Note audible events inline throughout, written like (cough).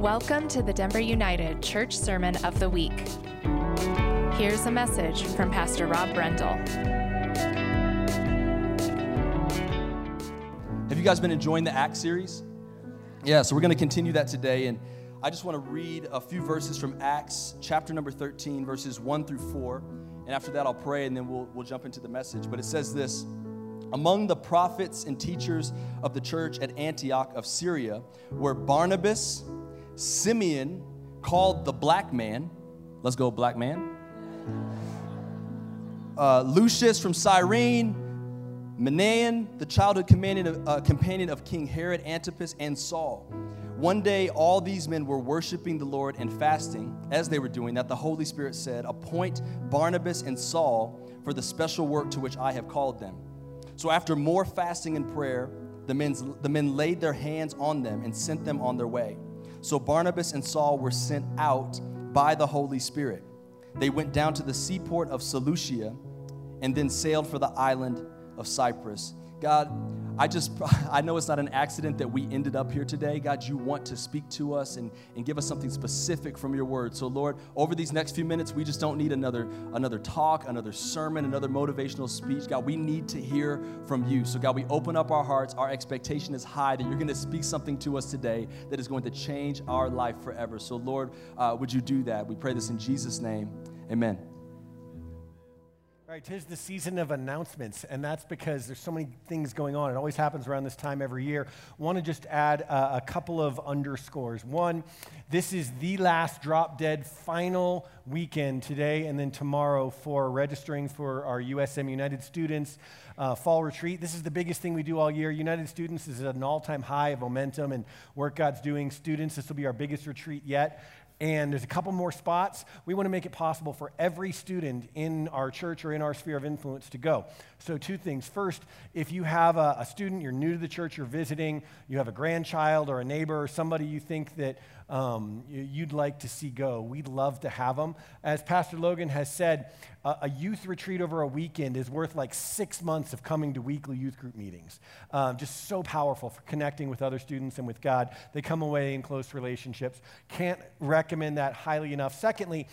Welcome to the Denver United Church Sermon of the Week. Here's a message from Pastor Rob Brendel. Have you guys been enjoying the Acts series? Yeah, so we're going to continue that today. And I just want to read a few verses from Acts chapter number 13, verses 1 through 4. And after that, I'll pray and then we'll, we'll jump into the message. But it says this Among the prophets and teachers of the church at Antioch of Syria were Barnabas, Simeon, called the black man. Let's go, black man. Uh, Lucius from Cyrene, Manaen, the childhood companion of, uh, companion of King Herod Antipas, and Saul. One day, all these men were worshiping the Lord and fasting. As they were doing that, the Holy Spirit said, Appoint Barnabas and Saul for the special work to which I have called them. So, after more fasting and prayer, the, men's, the men laid their hands on them and sent them on their way. So Barnabas and Saul were sent out by the Holy Spirit. They went down to the seaport of Seleucia and then sailed for the island of Cyprus. God, I just, (laughs) I know it's not an accident that we ended up here today. God, you want to speak to us and, and give us something specific from your word. So, Lord, over these next few minutes, we just don't need another, another talk, another sermon, another motivational speech. God, we need to hear from you. So, God, we open up our hearts. Our expectation is high that you're going to speak something to us today that is going to change our life forever. So, Lord, uh, would you do that? We pray this in Jesus' name. Amen. All right, tis the season of announcements, and that's because there's so many things going on. It always happens around this time every year. Want to just add a, a couple of underscores. One, this is the last drop dead final weekend today and then tomorrow for registering for our USM United students uh, fall retreat. This is the biggest thing we do all year. United students is at an all time high of momentum and work God's doing. Students, this will be our biggest retreat yet and there's a couple more spots. We want to make it possible for every student in our church or in our sphere of influence to go. So, two things. First, if you have a, a student, you're new to the church, you're visiting, you have a grandchild or a neighbor or somebody you think that um, you'd like to see go. We'd love to have them. As Pastor Logan has said, a youth retreat over a weekend is worth like six months of coming to weekly youth group meetings. Um, just so powerful for connecting with other students and with God. They come away in close relationships. Can't recommend that highly enough. Secondly,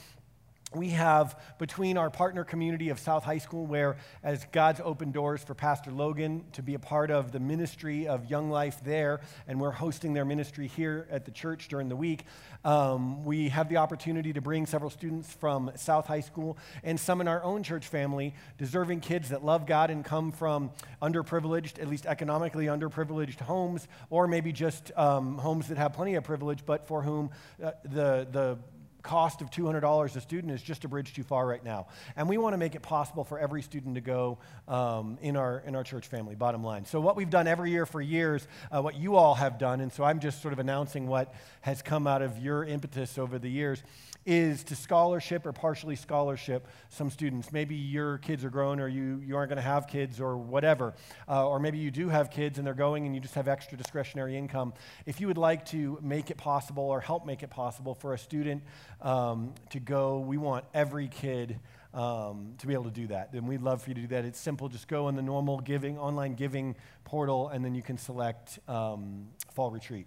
we have between our partner community of South High School, where as God's opened doors for Pastor Logan to be a part of the ministry of Young Life there, and we're hosting their ministry here at the church during the week, um, we have the opportunity to bring several students from South High School and some in our own church family, deserving kids that love God and come from underprivileged, at least economically underprivileged homes, or maybe just um, homes that have plenty of privilege, but for whom uh, the, the cost of $200 a student is just a bridge too far right now. And we want to make it possible for every student to go um, in, our, in our church family, bottom line. So, what we've done every year for years, uh, what you all have done, and so I'm just sort of announcing what has come out of your impetus over the years, is to scholarship or partially scholarship some students. Maybe your kids are grown or you, you aren't going to have kids or whatever. Uh, or maybe you do have kids and they're going and you just have extra discretionary income. If you would like to make it possible or help make it possible for a student um, to go, we want every kid. Um, to be able to do that. Then we'd love for you to do that. It's simple. Just go in the normal giving, online giving portal, and then you can select um, fall retreat.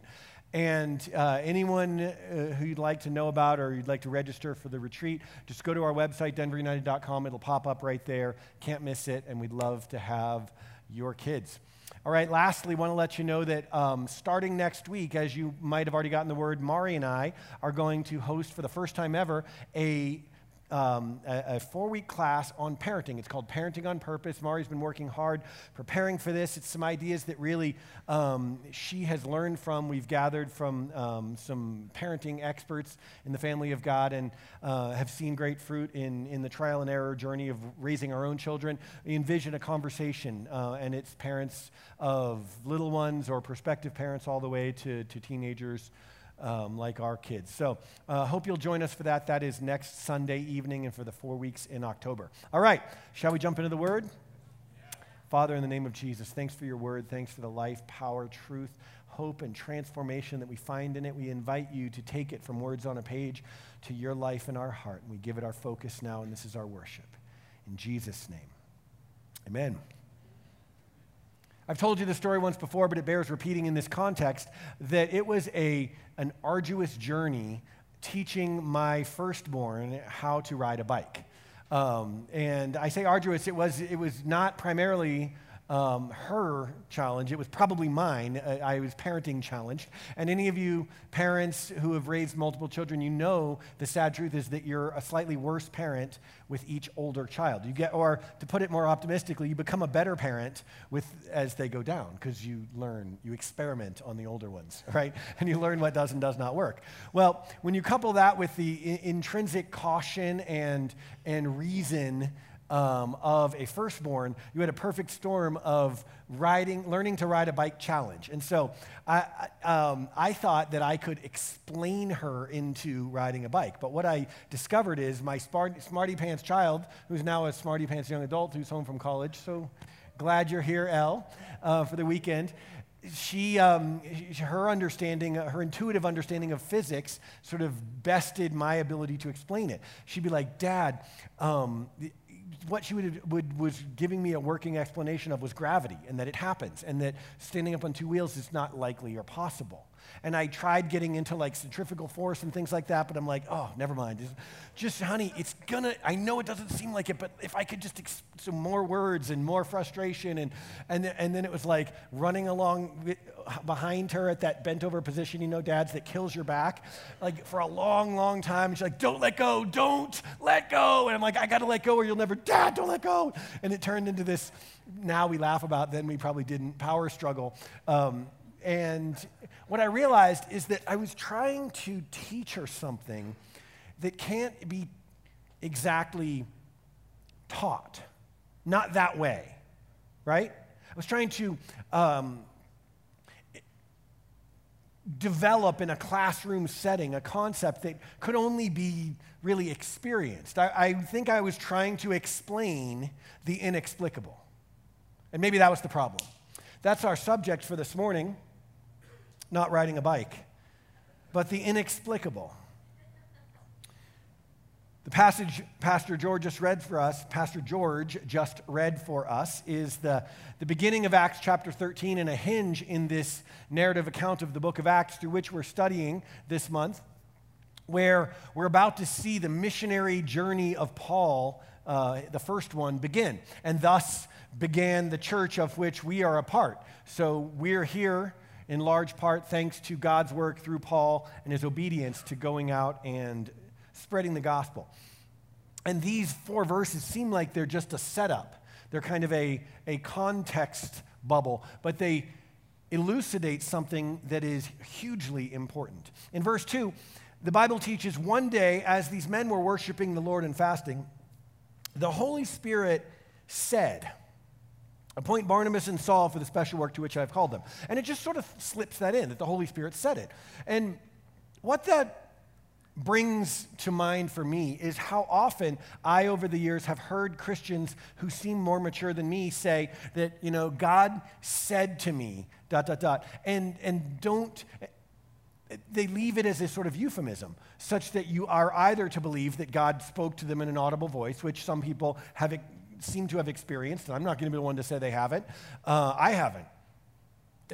And uh, anyone uh, who you'd like to know about or you'd like to register for the retreat, just go to our website, denverunited.com. It'll pop up right there. Can't miss it. And we'd love to have your kids. All right, lastly, want to let you know that um, starting next week, as you might have already gotten the word, Mari and I are going to host for the first time ever a um, a, a four week class on parenting. It's called Parenting on Purpose. Mari's been working hard preparing for this. It's some ideas that really um, she has learned from, we've gathered from um, some parenting experts in the family of God and uh, have seen great fruit in, in the trial and error journey of raising our own children. We envision a conversation, uh, and it's parents of little ones or prospective parents all the way to, to teenagers um, like our kids. So, uh, hope you'll join us for that. That is next Sunday evening and for the four weeks in October. All right, shall we jump into the word? Father, in the name of Jesus, thanks for your word. Thanks for the life, power, truth, hope, and transformation that we find in it. We invite you to take it from words on a page to your life in our heart. And we give it our focus now, and this is our worship. In Jesus' name, amen. I've told you the story once before, but it bears repeating in this context that it was a, an arduous journey teaching my firstborn how to ride a bike. Um, and I say arduous, it was, it was not primarily um, her challenge. It was probably mine. Uh, I was parenting challenged. And any of you parents who have raised multiple children, you know the sad truth is that you're a slightly worse parent with each older child. You get, or to put it more optimistically, you become a better parent with as they go down because you learn, you experiment on the older ones, (laughs) right? And you learn what does and does not work. Well, when you couple that with the I- intrinsic caution and and reason um, of a firstborn, you had a perfect storm of riding, learning to ride a bike challenge. And so I, um, I thought that I could explain her into riding a bike. But what I discovered is my smart, smarty pants child, who's now a smarty pants young adult who's home from college, so glad you're here, Elle, uh, for the weekend she, um, her understanding, her intuitive understanding of physics sort of bested my ability to explain it. She'd be like, Dad, um, what she would, would, was giving me a working explanation of was gravity and that it happens and that standing up on two wheels is not likely or possible. And I tried getting into like centrifugal force and things like that, but I'm like, oh, never mind. Just, just honey, it's gonna, I know it doesn't seem like it, but if I could just, ex- some more words and more frustration. And, and, and then it was like running along behind her at that bent over position, you know, dads, that kills your back, like for a long, long time. And she's like, don't let go, don't let go. And I'm like, I gotta let go or you'll never, dad, don't let go. And it turned into this, now we laugh about, then we probably didn't, power struggle. Um, and what I realized is that I was trying to teach her something that can't be exactly taught. Not that way, right? I was trying to um, develop in a classroom setting a concept that could only be really experienced. I, I think I was trying to explain the inexplicable. And maybe that was the problem. That's our subject for this morning not riding a bike, but the inexplicable. The passage Pastor George just read for us, Pastor George just read for us, is the, the beginning of Acts chapter 13 and a hinge in this narrative account of the book of Acts through which we're studying this month, where we're about to see the missionary journey of Paul, uh, the first one, begin. And thus began the church of which we are a part. So we're here in large part thanks to God's work through Paul and his obedience to going out and spreading the gospel. And these four verses seem like they're just a setup, they're kind of a, a context bubble, but they elucidate something that is hugely important. In verse 2, the Bible teaches one day, as these men were worshiping the Lord and fasting, the Holy Spirit said, Appoint Barnabas and Saul for the special work to which I've called them. And it just sort of slips that in, that the Holy Spirit said it. And what that brings to mind for me is how often I, over the years, have heard Christians who seem more mature than me say that, you know, God said to me, dot, dot, dot, and, and don't, they leave it as a sort of euphemism, such that you are either to believe that God spoke to them in an audible voice, which some people have seem to have experienced, and I'm not going to be the one to say they haven't. Uh, I haven't.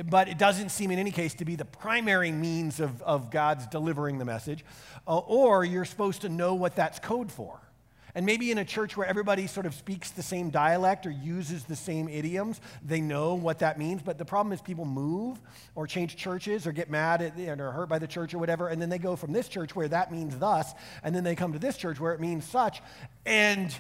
But it doesn't seem in any case to be the primary means of, of God's delivering the message. Uh, or you're supposed to know what that's code for. And maybe in a church where everybody sort of speaks the same dialect or uses the same idioms, they know what that means. But the problem is people move or change churches or get mad at, and are hurt by the church or whatever. And then they go from this church where that means thus, and then they come to this church where it means such. And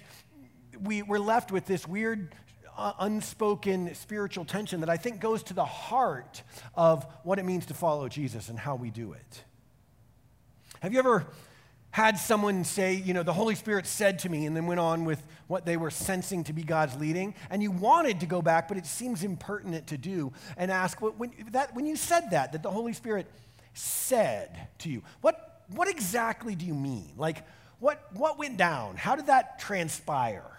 we, we're left with this weird uh, unspoken spiritual tension that I think goes to the heart of what it means to follow Jesus and how we do it. Have you ever had someone say, you know, the Holy Spirit said to me, and then went on with what they were sensing to be God's leading, and you wanted to go back, but it seems impertinent to do, and ask, when, that, when you said that, that the Holy Spirit said to you, what, what exactly do you mean? Like, what, what went down? How did that transpire?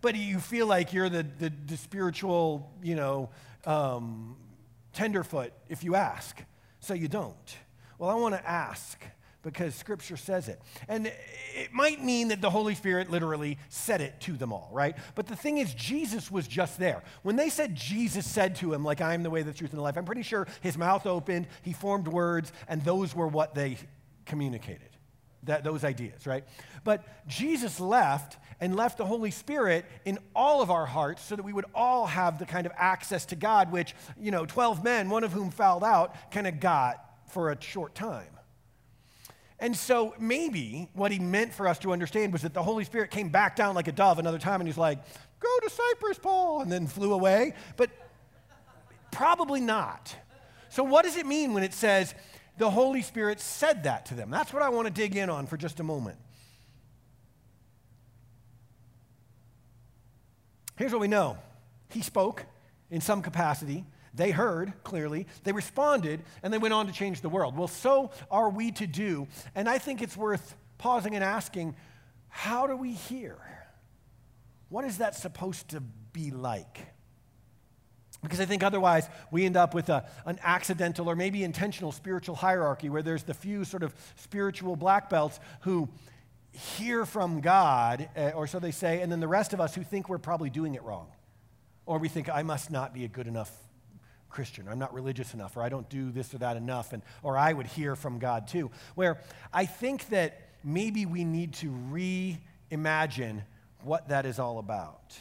But you feel like you're the, the, the spiritual, you know, um, tenderfoot if you ask. So you don't. Well, I want to ask because Scripture says it. And it might mean that the Holy Spirit literally said it to them all, right? But the thing is, Jesus was just there. When they said Jesus said to him, like, I am the way, the truth, and the life, I'm pretty sure his mouth opened, he formed words, and those were what they communicated. That, those ideas, right? But Jesus left and left the Holy Spirit in all of our hearts so that we would all have the kind of access to God, which, you know, 12 men, one of whom fouled out, kind of got for a short time. And so maybe what he meant for us to understand was that the Holy Spirit came back down like a dove another time and he's like, go to Cyprus, Paul, and then flew away. But probably not. So, what does it mean when it says the Holy Spirit said that to them? That's what I want to dig in on for just a moment. Here's what we know He spoke in some capacity. They heard clearly, they responded, and they went on to change the world. Well, so are we to do. And I think it's worth pausing and asking how do we hear? What is that supposed to be like? Because I think otherwise we end up with a, an accidental or maybe intentional spiritual hierarchy where there's the few sort of spiritual black belts who hear from God, eh, or so they say, and then the rest of us who think we're probably doing it wrong. Or we think, I must not be a good enough Christian. or I'm not religious enough, or I don't do this or that enough, and, or I would hear from God too. Where I think that maybe we need to reimagine what that is all about.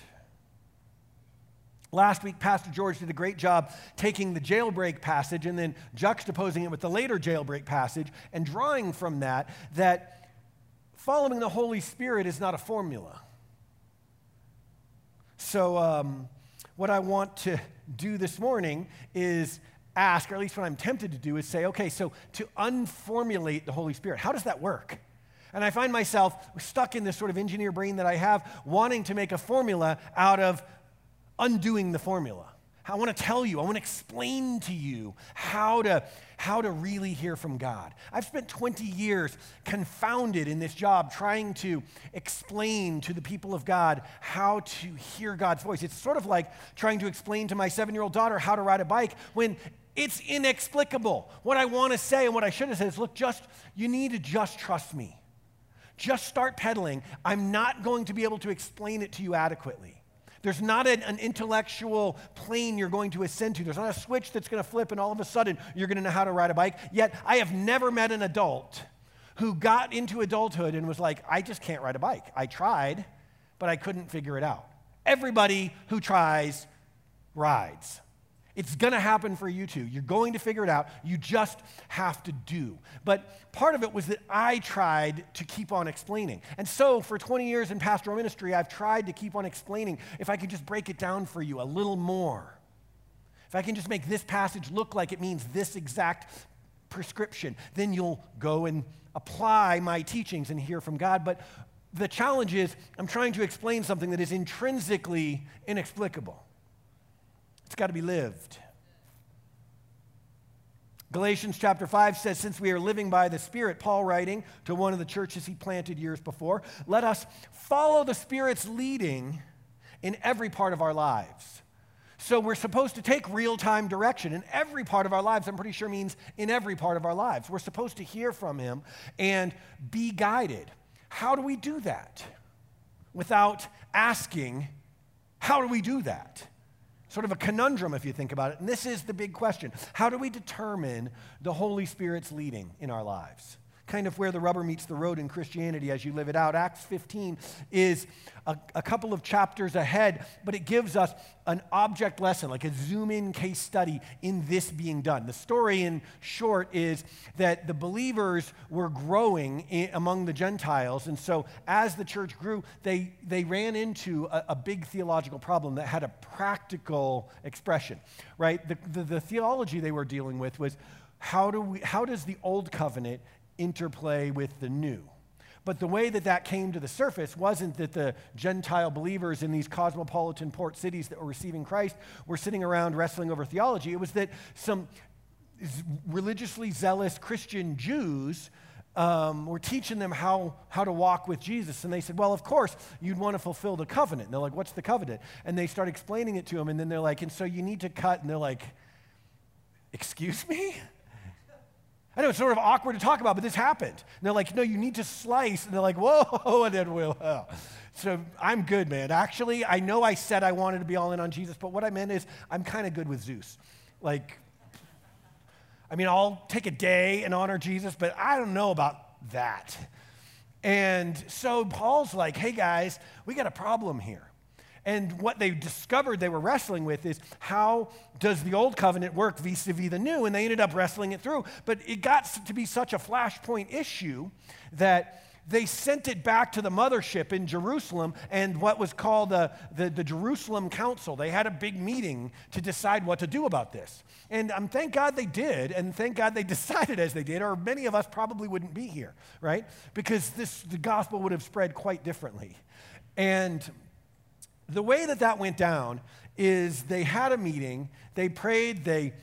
Last week, Pastor George did a great job taking the jailbreak passage and then juxtaposing it with the later jailbreak passage and drawing from that that following the Holy Spirit is not a formula. So, um, what I want to do this morning is ask, or at least what I'm tempted to do is say, okay, so to unformulate the Holy Spirit, how does that work? And I find myself stuck in this sort of engineer brain that I have, wanting to make a formula out of undoing the formula. I want to tell you, I want to explain to you how to, how to really hear from God. I've spent 20 years confounded in this job trying to explain to the people of God how to hear God's voice. It's sort of like trying to explain to my seven year old daughter how to ride a bike when it's inexplicable. What I want to say and what I should have said is look, just, you need to just trust me. Just start pedaling. I'm not going to be able to explain it to you adequately. There's not an, an, intellectual plane you're going to ascend to. There's not a switch that's going to flip and all of a sudden you're going to know how to ride a bike. Yet I have never met an adult who got into adulthood and was like, I just can't ride a bike. I tried, but I couldn't figure it out. Everybody who tries rides. It's going to happen for you too. You're going to figure it out. You just have to do. But part of it was that I tried to keep on explaining. And so for 20 years in pastoral ministry, I've tried to keep on explaining if I could just break it down for you a little more. If I can just make this passage look like it means this exact prescription, then you'll go and apply my teachings and hear from God. But the challenge is, I'm trying to explain something that is intrinsically inexplicable. It's got to be lived. Galatians chapter 5 says, Since we are living by the Spirit, Paul writing to one of the churches he planted years before, let us follow the Spirit's leading in every part of our lives. So we're supposed to take real time direction in every part of our lives. I'm pretty sure means in every part of our lives. We're supposed to hear from Him and be guided. How do we do that? Without asking, how do we do that? Sort of a conundrum if you think about it. And this is the big question How do we determine the Holy Spirit's leading in our lives? Kind of where the rubber meets the road in Christianity as you live it out. Acts 15 is a, a, couple of chapters ahead, but it gives us an object lesson, like a zoom in case study in this being done. The story, in short, is that the believers were growing in, among the Gentiles, and so as the church grew, they, they ran into a, a big theological problem that had a practical expression, right? The, the, the theology they were dealing with was how, do we, how does the old covenant interplay with the new. But the way that that came to the surface wasn't that the Gentile believers in these cosmopolitan port cities that were receiving Christ were sitting around wrestling over theology. It was that some religiously zealous Christian Jews um, were teaching them how, how to walk with Jesus. And they said, Well, of course, you'd want to fulfill the covenant. And they're like, What's the covenant? And they start explaining it to them. And then they're like, And so you need to cut. And they're like, Excuse me? I know it's sort of awkward to talk about, but this happened. And they're like, no, you need to slice. And they're like, whoa, (laughs) and then we'll. Oh. So I'm good, man. Actually, I know I said I wanted to be all in on Jesus, but what I meant is I'm kind of good with Zeus. Like, I mean, I'll take a day and honor Jesus, but I don't know about that. And so Paul's like, hey guys, we got a problem here. And what they discovered they were wrestling with is how does the old covenant work vis a vis the new? And they ended up wrestling it through. But it got to be such a flashpoint issue that they sent it back to the mothership in Jerusalem and what was called the, the, the, Jerusalem Council. They had a big meeting to decide what to do about this. And um, thank God they did, and thank God they (laughs) decided as they did, or many of us probably wouldn't be here, right? Because this, the gospel would have spread quite differently. And the way that that went down is they had a meeting, they prayed, they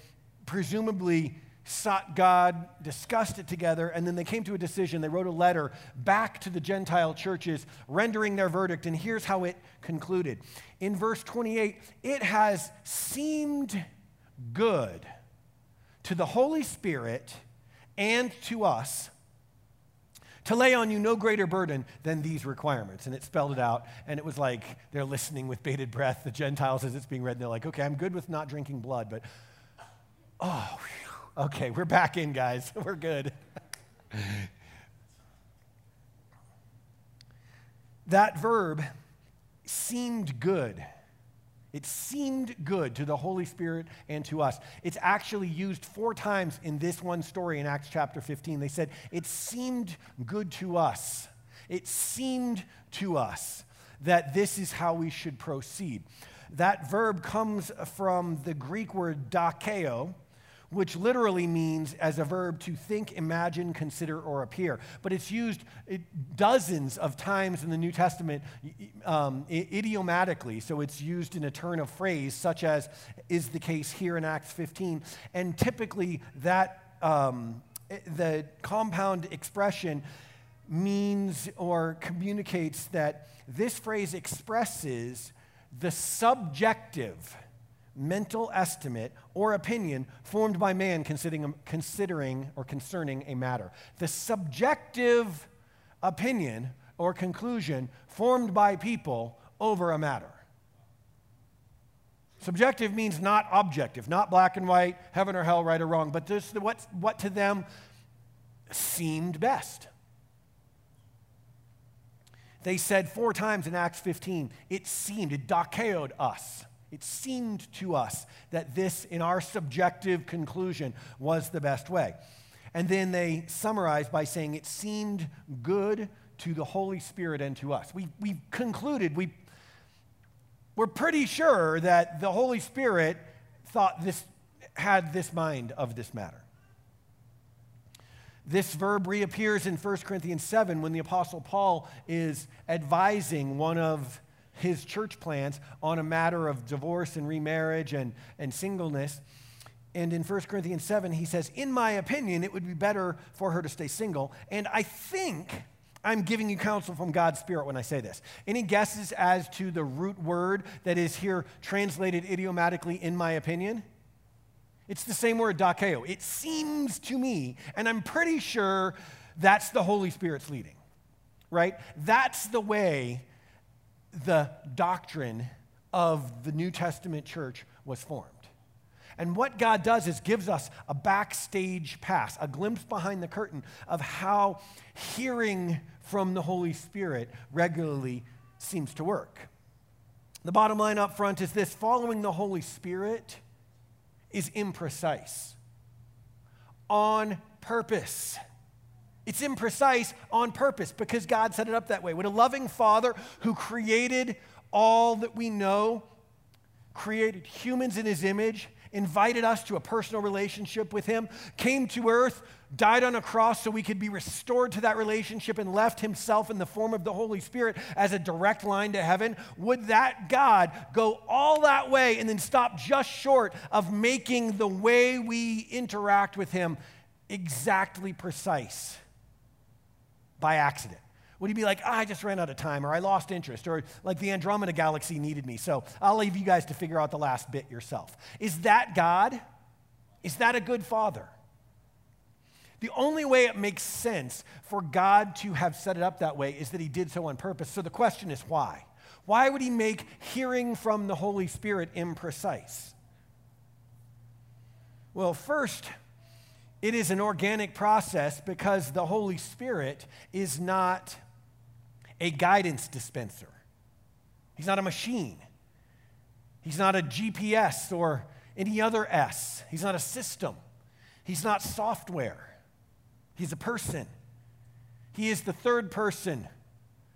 presumably sought God, discussed it together, and then they came to a decision. They wrote a letter back to the Gentile churches, rendering their verdict. And here's how it concluded. In verse 28, it has seemed good to the Holy Spirit and to us to lay on you no greater burden than these requirements. And it spelled it out, and it was like they're listening with bated breath, the Gentiles, as it's being read, and they're like, okay, I'm good with not drinking blood, but oh, whew, okay, we're back in, guys. (laughs) We're good. (laughs) that verb seemed good it seemed good to the Holy Spirit and to us. It's actually used four times in this one story in Acts chapter 15. They said, It seemed good to us. It seemed to us that this is how we should proceed. That verb comes from the Greek word dokeo, which literally means as a verb to think, imagine, consider, or appear. But it's used dozens of times in the New Testament um, idiomatically. So it's used in a turn of phrase, such as is the case here in Acts 15. And typically, that um, the compound expression means or communicates that this phrase expresses the subjective mental estimate or opinion formed by man considering, considering or concerning a matter. The subjective opinion or conclusion formed by people over a matter. Subjective means not objective, not black and white, heaven or hell, right or wrong, but just what, what to them seemed best. They said four times in Acts 15, it seemed, it dokeoed us. It seemed to us that this, in our subjective conclusion, was the best way. And then they summarize by saying it seemed good to the Holy Spirit and to us. We, we concluded, we, we're pretty sure that the Holy Spirit thought this, had this mind of this matter. This verb reappears in 1 Corinthians 7 when the Apostle Paul is advising one of his church plans on a matter of divorce and remarriage and, and singleness. And in 1 Corinthians 7, he says, In my opinion, it would be better for her to stay single. And I think I'm giving you counsel from God's Spirit when I say this. Any guesses as to the root word that is here translated idiomatically, in my opinion? It's the same word, dokeo. It seems to me, and I'm pretty sure that's the Holy Spirit's leading, right? That's the way the doctrine of the New Testament church was formed. And what God does is gives us a backstage pass, a glimpse behind the curtain of how hearing from the Holy Spirit regularly seems to work. The bottom line up front is this following the Holy Spirit is imprecise on purpose. It's imprecise on purpose because God set it up that way. When a loving Father who created all that we know, created humans in his image, invited us to a personal relationship with him, came to earth, died on a cross so we could be restored to that relationship, and left himself in the form of the Holy Spirit as a direct line to heaven, would that God go all that way and then stop just short of making the way we interact with him exactly precise? By accident? Would he be like, oh, I just ran out of time, or I lost interest, or like the Andromeda galaxy needed me, so I'll leave you guys to figure out the last bit yourself? Is that God? Is that a good father? The only way it makes sense for God to have set it up that way is that He did so on purpose. So the question is why? Why would He make hearing from the Holy Spirit imprecise? Well, first, it is an organic process because the Holy Spirit is not a guidance dispenser. He's not a machine. He's not a GPS or any other S. He's not a system. He's not software. He's a person. He is the third person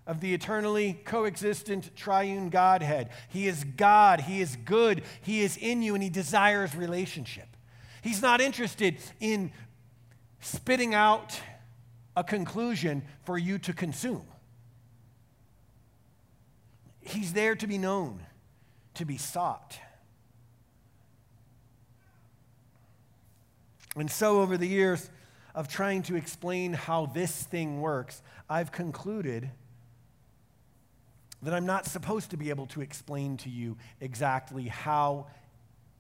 of the eternally coexistent triune Godhead. He is God. He is good. He is in you, and He desires relationship. He's not interested in spitting out a conclusion for you to consume. He's there to be known, to be sought. And so, over the years of trying to explain how this thing works, I've concluded that I'm not supposed to be able to explain to you exactly how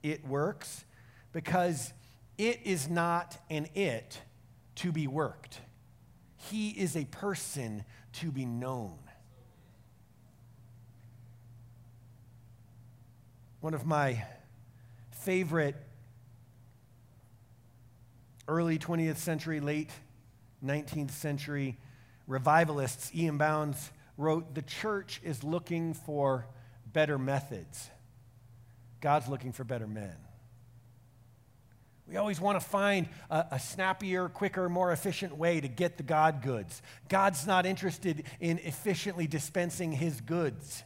it works because it is not an it to be worked. He is a person to be known. One of my favorite early 20th century, late 19th century revivalists, E.M. Bounds, wrote The church is looking for better methods, God's looking for better men. We always want to find a, a, snappier, quicker, more efficient way to get the God goods. God's not interested in efficiently dispensing his goods.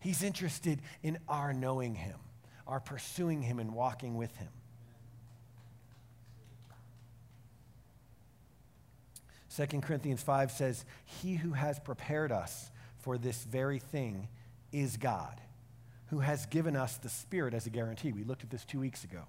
He's interested in our knowing him, our pursuing him and walking with him. 2 Corinthians 5 says, He who has prepared us for this very thing is God, who has given us the Spirit as a guarantee. We looked at this two weeks ago.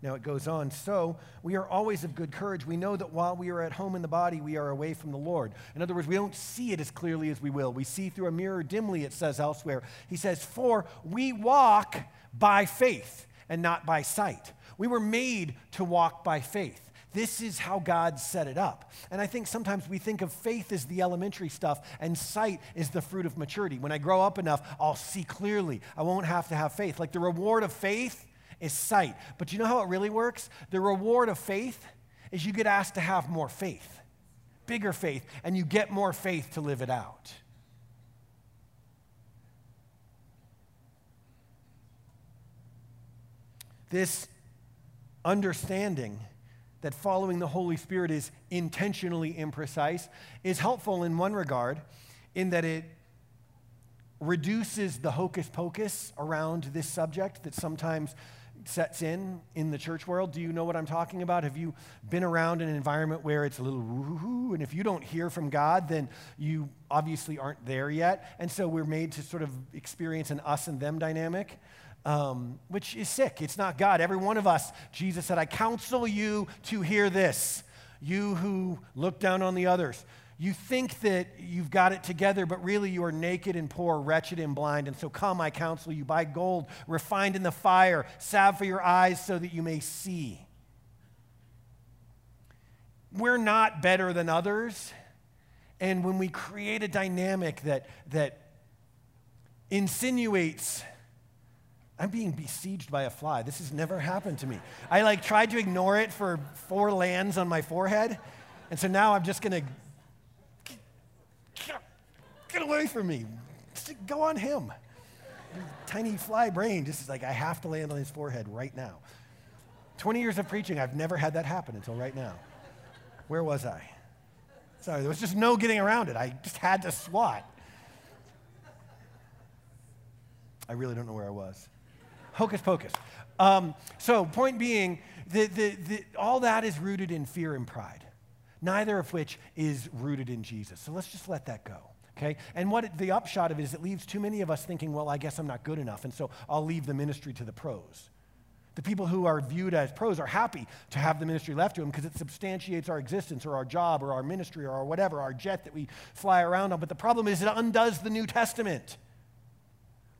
Now it goes on, so we are always of good courage. We know that while we are at home in the body, we are away from the Lord. In other words, we don't see it as clearly as we will. We see through a mirror dimly, it says elsewhere. He says, For we walk by faith and not by sight. We were made to walk by faith. This is how God set it up. And I think sometimes we think of faith as the elementary stuff and sight is the fruit of maturity. When I grow up enough, I'll see clearly. I won't have to have faith. Like the reward of faith is sight. But you know how it really works? The reward of faith is you get asked to have more faith, bigger faith, and you get more faith to live it out. This understanding that following the Holy Spirit is intentionally imprecise is helpful in one regard, in that it reduces the hocus pocus around this subject that sometimes sets in in the church world. Do you know what I'm talking about? Have you been around an environment where it's a little woo and if you don't hear from God, then you obviously aren't there yet. And so we're made to sort of experience an us and them dynamic. Um, which is sick. It's not God. Every one of us, Jesus said, I counsel you to hear this, you who look down on the others. You think that you've got it together, but really you are naked and poor, wretched and blind. And so come, I counsel you, buy gold refined in the fire, salve for your eyes so that you may see. We're not better than others. And when we create a dynamic that, that insinuates, I'm being besieged by a fly. This has never happened to me. I like tried to ignore it for four lands on my forehead. And so now I'm just going to Get away from me. Go on him. Tiny fly brain, just is like, I have to land on his forehead right now. 20 years of preaching, I've never had that happen until right now. Where was I? Sorry, there was just no getting around it. I just had to swat. I really don't know where I was. Hocus pocus. Um, so, point being, the, the, the, all that is rooted in fear and pride, neither of which is rooted in Jesus. So, let's just let that go. Okay? And what it, the upshot of it is it leaves too many of us thinking, well, I guess I'm not good enough, and so I'll leave the ministry to the pros. The people who are viewed as pros are happy to have the ministry left to them because it substantiates our existence or our job or our ministry or our whatever, our jet that we fly around on. But the problem is it undoes the New Testament.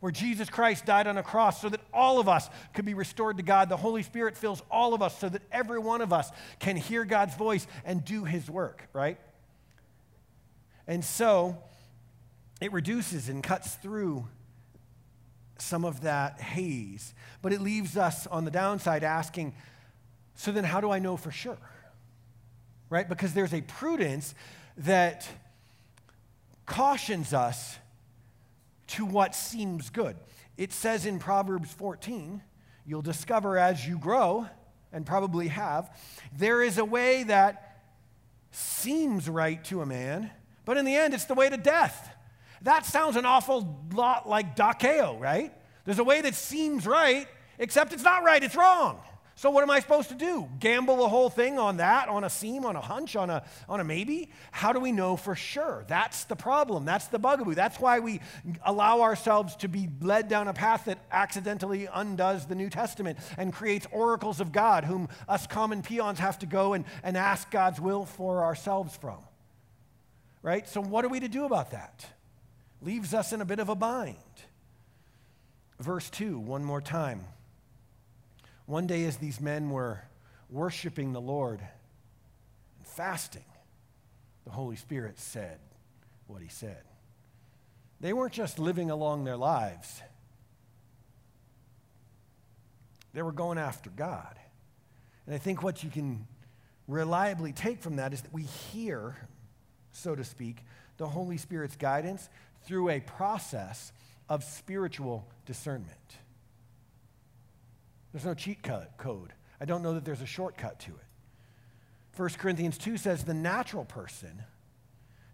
where Jesus Christ died on a cross so that all of us could be restored to God. The Holy Spirit fills all of us so that every one of us can hear God's voice and do his work, right? And so it reduces and cuts through some of that haze, but it leaves us on the downside asking, so then how do I know for sure? Right? Because there's a prudence that cautions us to what seems good. It says in Proverbs 14, you'll discover as you grow, and probably have, there is a way that seems right to a man, but in the end, it's the way to death. That sounds an awful lot like Dokeo, right? There's a way that seems right, except it's not right, it's wrong. So, what am I supposed to do? Gamble the whole thing on that, on a seam, on a hunch, on a, on a maybe? How do we know for sure? That's the problem. That's the bugaboo. That's why we allow ourselves to be led down a path that accidentally undoes the New Testament and creates oracles of God, whom us common peons have to go and, and ask God's will for ourselves from. Right? So, what are we to do about that? Leaves us in a bit of a bind. Verse 2, one more time. One day, as these men were worshiping the Lord and fasting, the Holy Spirit said what he said. They weren't just living along their lives, they were going after God. And I think what you can reliably take from that is that we hear, so to speak, the Holy Spirit's guidance through a process of spiritual discernment. There's no cheat code. I don't know that there's a shortcut to it. 1 Corinthians 2 says the natural person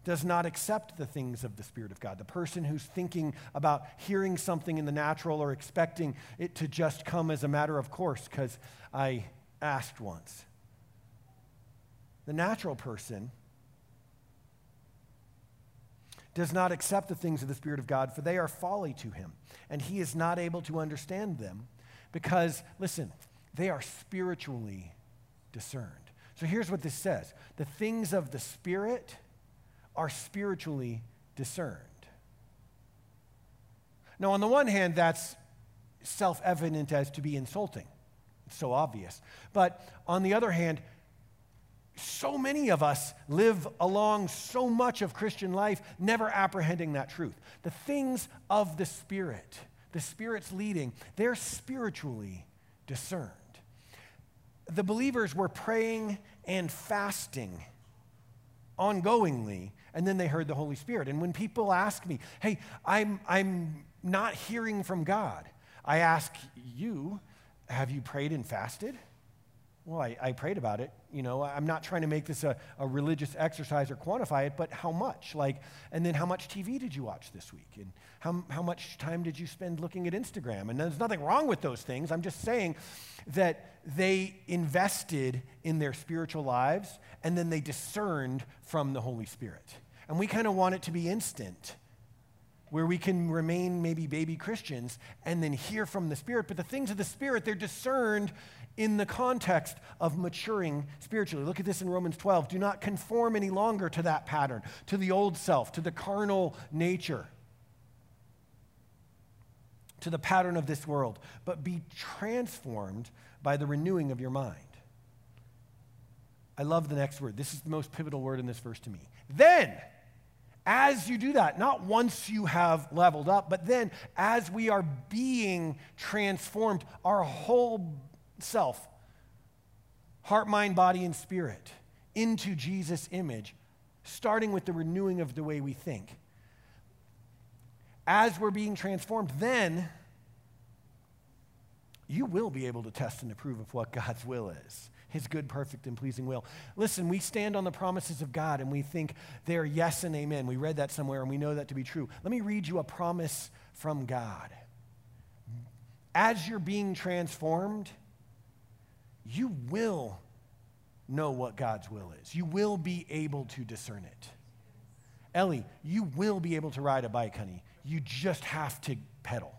does not accept the things of the Spirit of God. The person who's thinking about hearing something in the natural or expecting it to just come as a matter of course because I asked once. The natural person does not accept the things of the Spirit of God, for they are folly to him, and he is not able to understand them because, listen, they are spiritually discerned. So here's what this says the things of the Spirit are spiritually discerned. Now, on the one hand, that's self evident as to be insulting. It's so obvious. But on the other hand, so many of us live along so much of Christian life never apprehending that truth. The things of the Spirit, the Spirit's leading, they're spiritually discerned. The believers were praying and fasting ongoingly, and then they heard the Holy Spirit. And when people ask me, hey, I'm, I'm not hearing from God, I ask you, have you prayed and fasted? Well, I, I, prayed about it. You know, I'm not trying to make this a, a religious exercise or quantify it, but how much? Like, and then how much TV did you watch this week? And how, how much time did you spend looking at Instagram? And there's nothing wrong with those things. I'm just saying that they invested in their spiritual lives and then they discerned from the Holy Spirit. And we kind of want it to be instant where we can remain maybe baby Christians and then hear from the Spirit. But the things of the Spirit, they're discerned in the context of maturing spiritually. Look at this in Romans 12. Do not conform any longer to that pattern, to the old self, to the carnal nature, to the pattern of this world, but be transformed by the renewing of your mind. I love the next word. This is the most pivotal word in this verse to me. Then, as you do that, not once you have leveled up, but then as we are being transformed, our whole self, heart, mind, body, and spirit, into Jesus' image, starting with the renewing of the way we think. As we're being transformed, then you will be able to test and approve of what God's will is his good, perfect, and pleasing will. Listen, we stand on the promises of God and we think they're yes and amen. We read that somewhere and we know that to be true. Let me read you a promise from God. As you're being transformed, you will know what God's will is. You will be able to discern it. Ellie, you will be able to ride a bike, honey. You just have to pedal.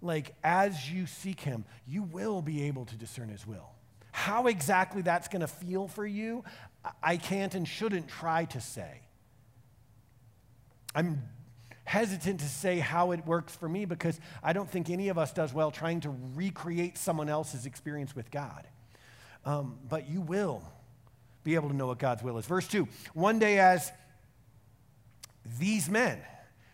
Like, as you seek Him, you will be able to discern His will. How exactly that's going to feel for you, I can't and shouldn't try to say. I'm hesitant to say how it works for me because I don't think any of us does well trying to recreate someone else's experience with God. Um, but you will be able to know what God's will is. Verse 2 One day, as these men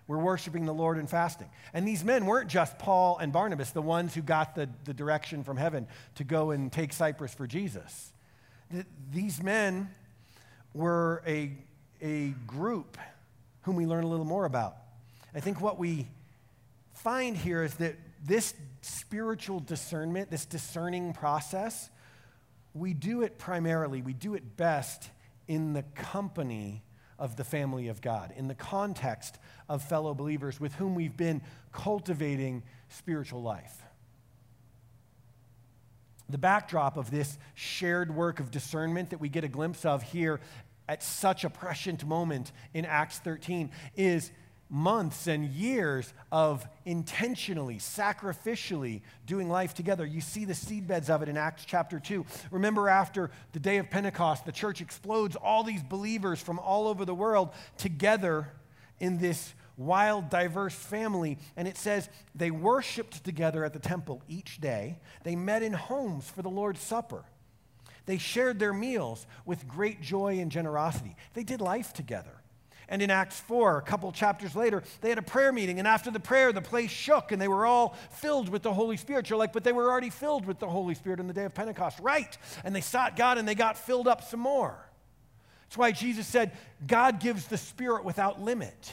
were worshiping the Lord and fasting. And these men weren't just Paul and Barnabas, the ones who got the, the direction from heaven to go and take Cyprus for Jesus. these men were a, a group whom we learn a little more about. I think what we find here is that this spiritual discernment, this discerning process, we do it primarily, we do it best in the company of the family of God, in the context of fellow believers with whom we've been cultivating spiritual life. The backdrop of this shared work of discernment that we get a glimpse of here at such a prescient moment in Acts 13 is months and years of intentionally, sacrificially doing life together. You see the seedbeds of it in Acts chapter 2. Remember, after the day of Pentecost, the church explodes all these believers from all over the world together in this wild, diverse family. And it says they worshiped together at the temple each day, they met in homes for the Lord's Supper. They shared their meals with great joy and generosity. They did life together. And in Acts 4, a couple chapters later, they had a prayer meeting. And after the prayer, the place shook and they were all filled with the Holy Spirit. You're like, but they were already filled with the Holy Spirit on the day of Pentecost. Right. And they sought God and they got filled up some more. That's why Jesus said, God gives the Spirit without limit.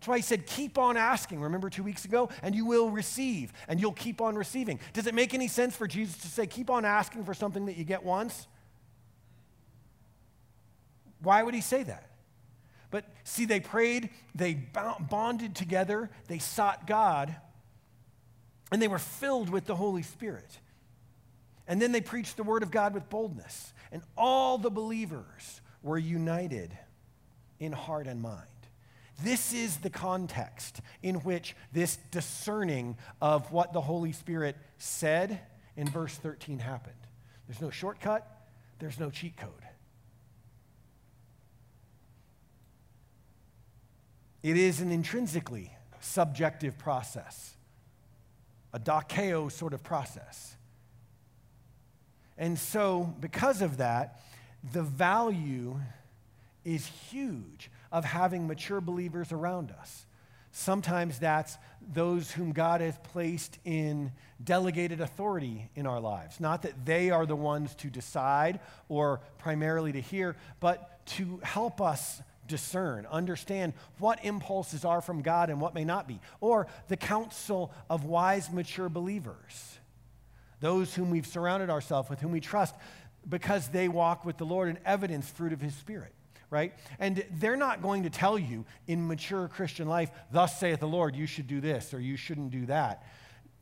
That's why he said, keep on asking. Remember two weeks ago? And you will receive, and you'll keep on receiving. Does it make any sense for Jesus to say, keep on asking for something that you get once? Why would he say that? But see, they prayed, they bonded together, they sought God, and they were filled with the Holy Spirit. And then they preached the word of God with boldness. And all the believers were united in heart and mind. This is the context in which this discerning of what the Holy Spirit said in verse 13 happened. There's no shortcut, there's no cheat code. It is an intrinsically subjective process, a dokeo sort of process. And so, because of that, the value is huge of having mature believers around us. Sometimes that's those whom God has placed in delegated authority in our lives. Not that they are the ones to decide or primarily to hear, but to help us discern, understand what impulses are from God and what may not be. Or the counsel of wise, mature believers, those whom we've surrounded ourselves with, whom we trust, because they walk with the Lord and evidence fruit of His Spirit right? And they're not going to tell you in mature Christian life, thus saith the Lord, you should do this or you shouldn't do that.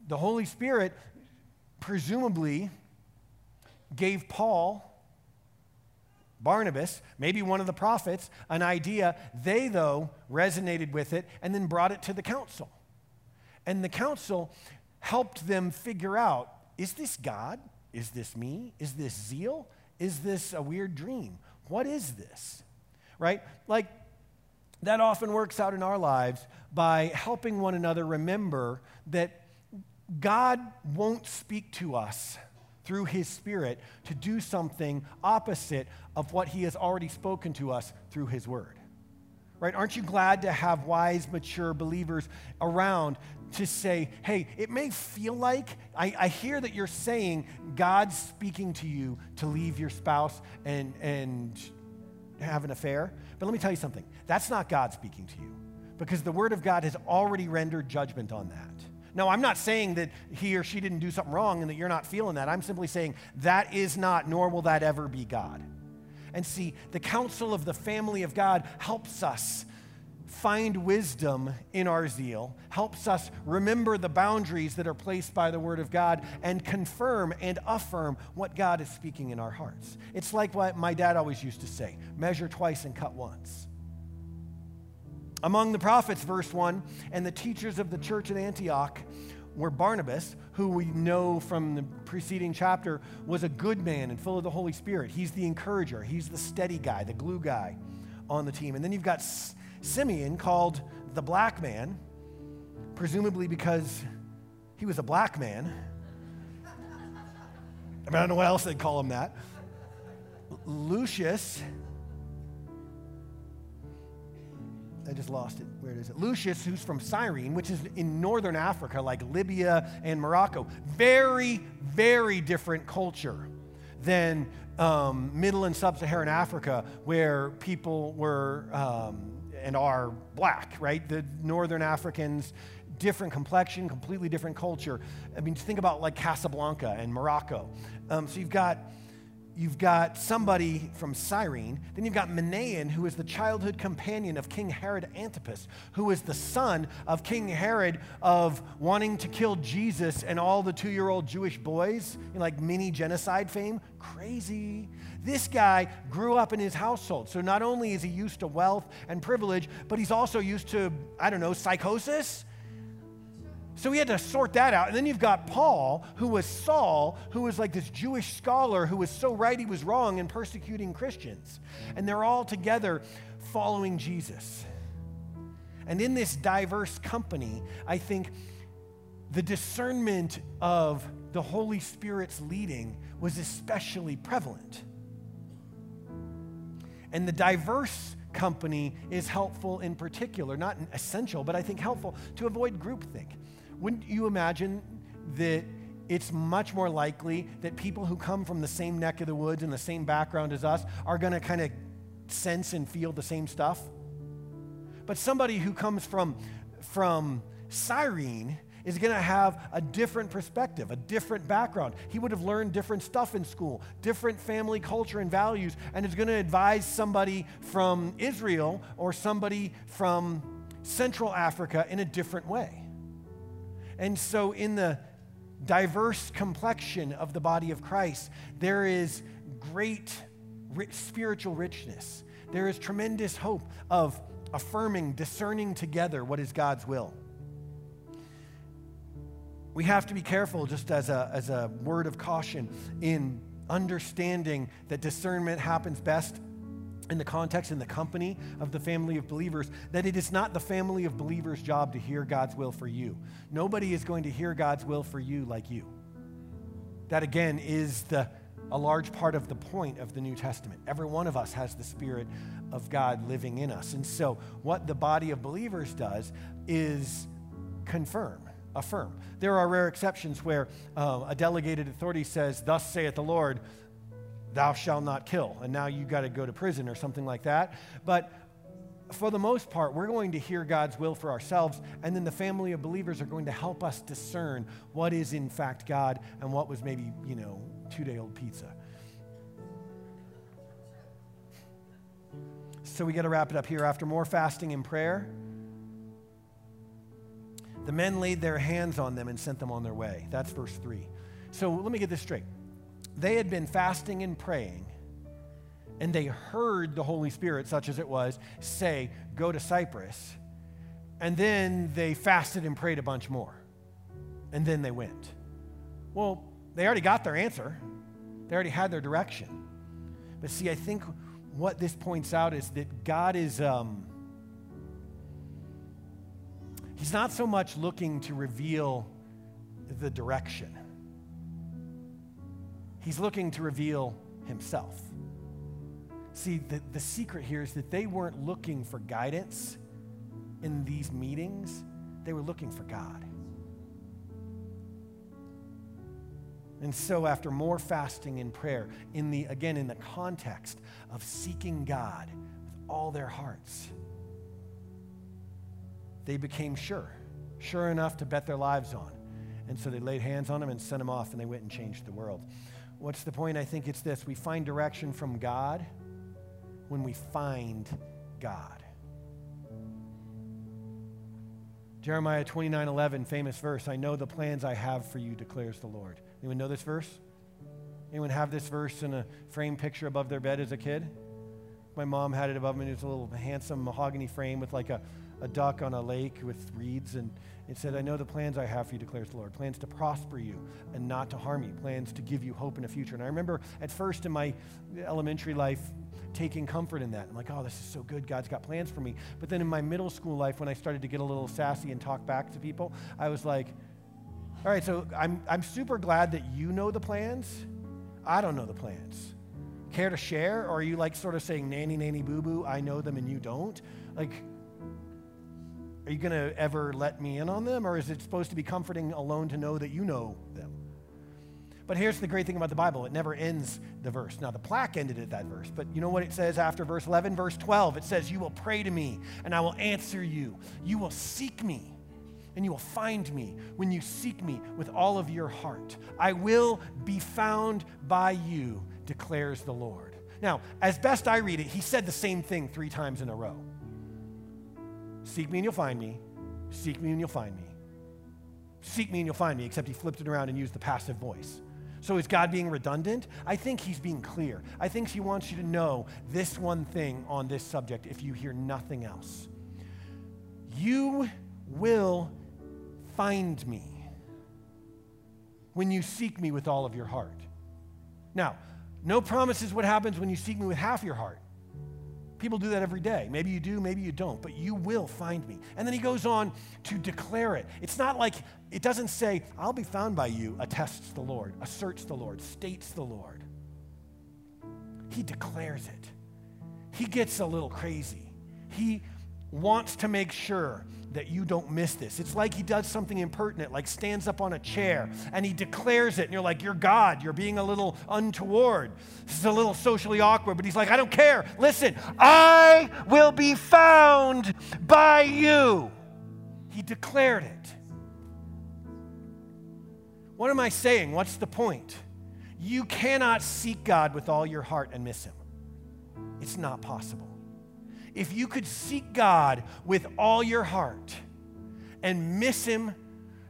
The Holy Spirit presumably gave Paul, Barnabas, maybe one of the prophets, an idea. They, though, resonated with it and then brought it to the council. And the council helped them figure out is this God? Is this me? Is this zeal? Is this a weird dream? What is this? right? Like, that often works out in our lives by helping one another remember that God won't speak to us through His Spirit to do something opposite of what He has already spoken to us through His Word. Right? Aren't you glad to have wise, mature believers around to say, hey, it may feel like, I, I hear that you're saying God's speaking to you to leave your spouse and, and have an affair. But let me tell you something that's not God speaking to you because the Word of God has already rendered judgment on that. Now, I'm not saying that he or she didn't do something wrong and that you're not feeling that. I'm simply saying that is not, nor will that ever be God. And see, the counsel of the family of God helps us find wisdom in our zeal, helps us remember the boundaries that are placed by the Word of God, and confirm and affirm what God is speaking in our hearts. It's like what my dad always used to say measure twice and cut once. Among the prophets, verse 1, and the teachers of the church at Antioch were Barnabas, who we know from the preceding chapter was a good man and full of the Holy Spirit. He's the encourager, he's the steady guy, the glue guy on the team. And then you've got Simeon, called the black man, presumably because he was a black man. I, mean, I don't know what else they'd call him that. Lucius, I just lost it. Where is it? Lucius, who's from Cyrene, which is in northern Africa, like Libya and Morocco. Very, very different culture than um, middle and sub Saharan Africa, where people were um, and are black, right? The northern Africans, different complexion, completely different culture. I mean, think about like Casablanca and Morocco. Um, so you've got you've got somebody from Cyrene. Then you've got Manaen, who is the childhood companion of King Herod Antipas, who is the son of King Herod of wanting to kill Jesus and all the two year old Jewish boys in like mini genocide fame. Crazy. This guy grew up in his household. So not only is he used to wealth and privilege, but he's also used to, I don't know, psychosis so he had to sort that out. And then you've got Paul, who was Saul, who was like this Jewish scholar who was so right he was wrong in persecuting Christians. And they're all together following Jesus. And in this diverse company, I think the discernment of the Holy Spirit's leading was especially prevalent. And the diverse company is helpful in particular, not essential, but I think helpful to avoid groupthink. Wouldn't you imagine that it's much more likely that people who come from the same neck of the woods and the same background as us are going to kind of sense and feel the same stuff? But somebody who comes from, from Cyrene is going to have a different perspective, a different background. He would have learned different stuff in school, different family culture and values, and is going to advise somebody from Israel or somebody from Central Africa in a different way. And so, in the diverse complexion of the body of Christ, there is great rich, spiritual richness. There is tremendous hope of affirming, discerning together what is God's will. We have to be careful, just as a, as a word of caution, in understanding that discernment happens best in the context, in the company of the family of believers, that it is not the family of believers' job to hear God's will for you. Nobody is going to hear God's will for you like you. That again is the, a large part of the point of the New Testament. Every one of us has the Spirit of God living in us. And so, what the body of believers does is confirm, affirm. There are rare exceptions where uh, a delegated authority says, Thus saith the Lord thou shalt not kill, and now you've got to go to prison or something like that. But for the most part, we're going to hear God's will for ourselves, and then the family of believers are going to help us discern what is in fact God and what was maybe, you know, two day old pizza. So we got to wrap it up here. After more fasting and prayer, the men laid their hands on them and sent them on their way. That's verse 3. So let me get this straight they had been fasting and praying, and they heard the Holy Spirit, such as it was, say, Go to Cyprus. And then they fasted and prayed a bunch more. And then they went. Well, they already got their answer, they already had their direction. But see, I think what this points out is that God is. Um, he's not so much looking to reveal the direction He's looking to reveal himself. See, the, the secret here is that they weren't looking for guidance in these meetings, they were looking for God. And so, after more fasting and prayer, in the, again, in the context of seeking God with all their hearts, they became sure, sure enough to bet their lives on. And so they laid hands on him and sent him off, and they went and changed the world. What's the point? I think it's this we find direction from God when we find God. Jeremiah 29 11, famous verse. I know the plans I have for you, declares the Lord. Anyone know this verse? Anyone have this verse in a frame picture above their bed as a kid? My mom had it above me. It was a little handsome mahogany frame with like a, a duck on a lake with reeds and it said, I know the plans I have for you, declares the Lord plans to prosper you and not to harm you, plans to give you hope in a future. And I remember at first in my elementary life taking comfort in that. I'm like, oh, this is so good. God's got plans for me. But then in my middle school life, when I started to get a little sassy and talk back to people, I was like, all right, so I'm, I'm super glad that you know the plans. I don't know the plans. Care to share? Or are you like sort of saying, nanny, nanny, boo boo, I know them and you don't? Like, are you going to ever let me in on them? Or is it supposed to be comforting alone to know that you know them? But here's the great thing about the Bible it never ends the verse. Now, the plaque ended at that verse, but you know what it says after verse 11? Verse 12, it says, You will pray to me, and I will answer you. You will seek me, and you will find me when you seek me with all of your heart. I will be found by you, declares the Lord. Now, as best I read it, he said the same thing three times in a row Seek me, and you'll find me. Seek me, and you'll find me. Seek me, and you'll find me, except he flipped it around and used the passive voice. So is God being redundant? I think he's being clear. I think he wants you to know this one thing on this subject if you hear nothing else. You will find me when you seek me with all of your heart. Now, no promises what happens when you seek me with half your heart. People do that every day. Maybe you do, maybe you don't, but you will find me. And then he goes on to declare it. It's not like, it doesn't say, I'll be found by you, attests the Lord, asserts the Lord, states the Lord. He declares it. He gets a little crazy. He wants to make sure that you don't miss this. It's like he does something impertinent, like stands up on a chair and he declares it, and you're like, You're God, you're being a little untoward. This is a little socially awkward, but he's like, I don't care. Listen, I will be found by you. He declared it. What am I saying? What's the point? You cannot seek God with all your heart and miss him. It's not possible if you could seek God with all your heart and miss Him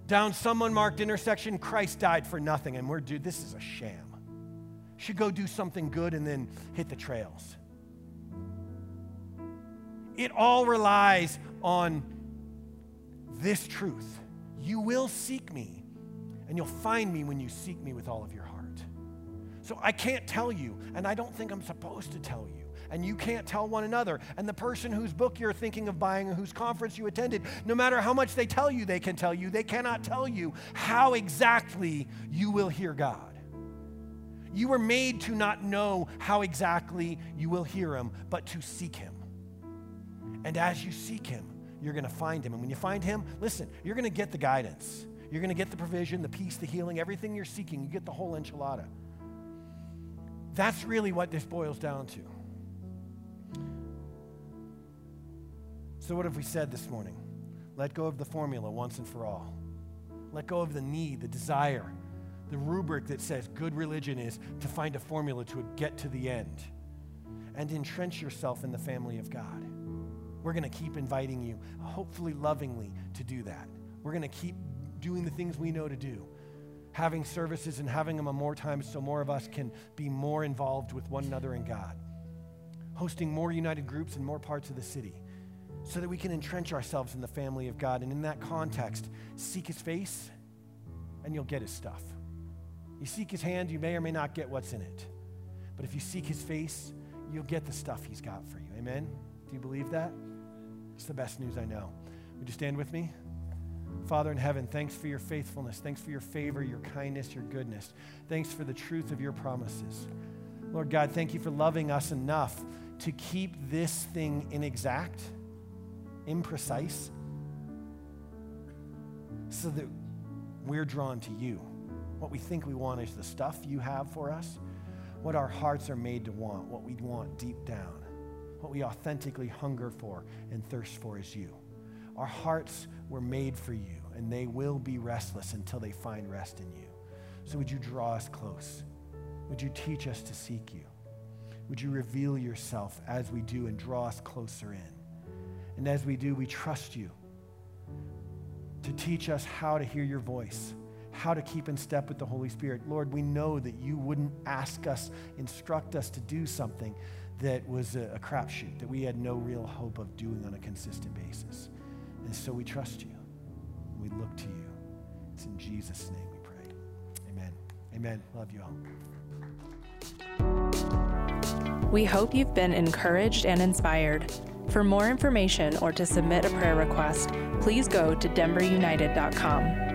down some unmarked intersection, Christ died for nothing. And we're, dude, this is a sham. Should go do something good and then hit the trails. It all relies on this truth. You will seek me, and you'll find me when you seek me with all of your heart. So I can't tell you, and I don't think I'm supposed to tell you and you can't tell one another. And the person whose book you're thinking of buying, or whose conference you attended, no matter how much they tell you they can tell you, they cannot tell you how exactly you will hear God. You were made to not know how exactly you will hear Him, but to seek Him. And as you seek Him, you're going to find Him. And when you find Him, listen, you're going to get the guidance. You're going to get the provision, the peace, the healing, everything you're seeking. You get the whole enchilada. That's really what this boils down to. So, what have we said this morning? Let go of the formula once and for all. Let go of the need, the desire, the rubric that says good religion is to find a formula to get to the end. And entrench yourself in the family of God. We're going to keep inviting you, hopefully lovingly, to do that. We're going to keep doing the things we know to do having services and having them more times so more of us can be more involved with one another and God. Hosting more united groups in more parts of the city so that we can entrench ourselves in the family of God. And in that context, seek his face and you'll get his stuff. You seek his hand, you may or may not get what's in it. But if you seek his face, you'll get the stuff he's got for you. Amen? Do you believe that? It's the best news I know. Would you stand with me? Father in heaven, thanks for your faithfulness. Thanks for your favor, your kindness, your goodness. Thanks for the truth of your promises. Lord God, thank you for loving us enough to keep this thing inexact imprecise, so that we're drawn to you. What we think we want is the stuff you have for us, what our hearts are made to want, what we want deep down, what we authentically hunger for and thirst for is you. Our hearts were made for you, and they will be restless until they find rest in you. So, would you draw us close? Would you teach us to seek you? Would you reveal yourself as we do and draw us closer in? And as we do, we trust you to teach us how to hear your voice, how to keep in step with the Holy Spirit. Lord, we know that you wouldn't ask us, instruct us to do something that was a, a crapshoot, that we had no real hope of doing on a consistent basis. And so we trust you. We look to you. It's in Jesus' name we pray. Amen. Amen. Love you all. We hope you've been encouraged and inspired. For more information or to submit a prayer request, please go to denverunited.com.